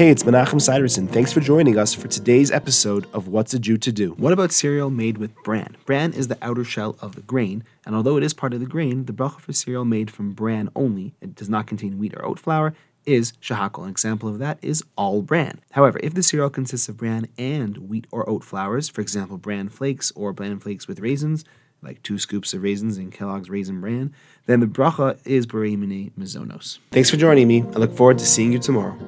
Hey, it's Menachem Siderson. Thanks for joining us for today's episode of What's a Jew to Do. What about cereal made with bran? Bran is the outer shell of the grain, and although it is part of the grain, the bracha for cereal made from bran only, it does not contain wheat or oat flour, is shehakol. An example of that is all bran. However, if the cereal consists of bran and wheat or oat flours, for example, bran flakes or bran flakes with raisins, like two scoops of raisins in Kellogg's Raisin Bran, then the bracha is Berei Mizonos. Thanks for joining me. I look forward to seeing you tomorrow.